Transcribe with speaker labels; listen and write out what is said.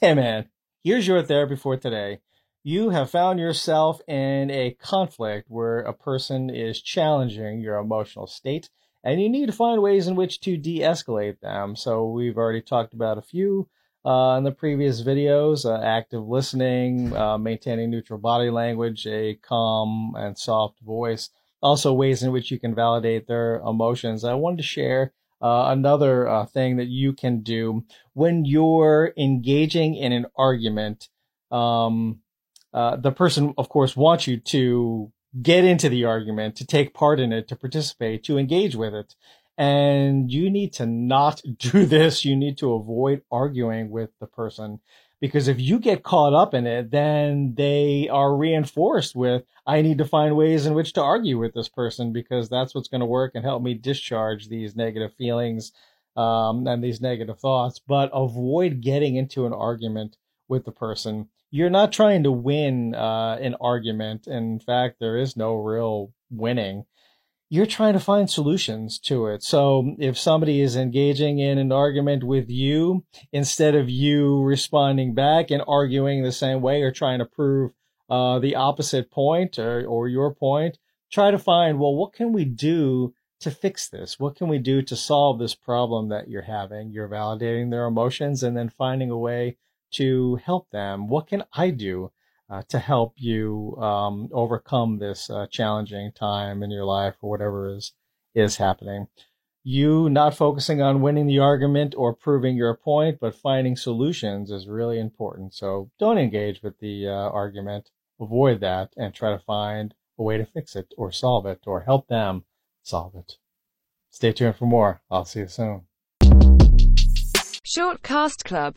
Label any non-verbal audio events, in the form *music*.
Speaker 1: Hey man, here's your therapy for today. You have found yourself in a conflict where a person is challenging your emotional state and you need to find ways in which to de escalate them. So, we've already talked about a few uh, in the previous videos uh, active listening, uh, maintaining neutral body language, a calm and soft voice, also ways in which you can validate their emotions. I wanted to share uh, another uh, thing that you can do when you're engaging in an argument. Um, uh, the person, of course, wants you to get into the argument, to take part in it, to participate, to engage with it. And you need to not *laughs* do this. You need to avoid arguing with the person because if you get caught up in it, then they are reinforced with, I need to find ways in which to argue with this person because that's what's going to work and help me discharge these negative feelings um, and these negative thoughts. But avoid getting into an argument with the person. You're not trying to win uh, an argument. In fact, there is no real winning you're trying to find solutions to it. So if somebody is engaging in an argument with you, instead of you responding back and arguing the same way or trying to prove uh, the opposite point or, or your point, try to find, well, what can we do to fix this? What can we do to solve this problem that you're having? You're validating their emotions and then finding a way to help them. What can I do uh, to help you um, overcome this uh, challenging time in your life or whatever is is happening. You not focusing on winning the argument or proving your point, but finding solutions is really important. So don't engage with the uh, argument. Avoid that and try to find a way to fix it or solve it or help them solve it. Stay tuned for more. I'll see you soon.
Speaker 2: Short Cast Club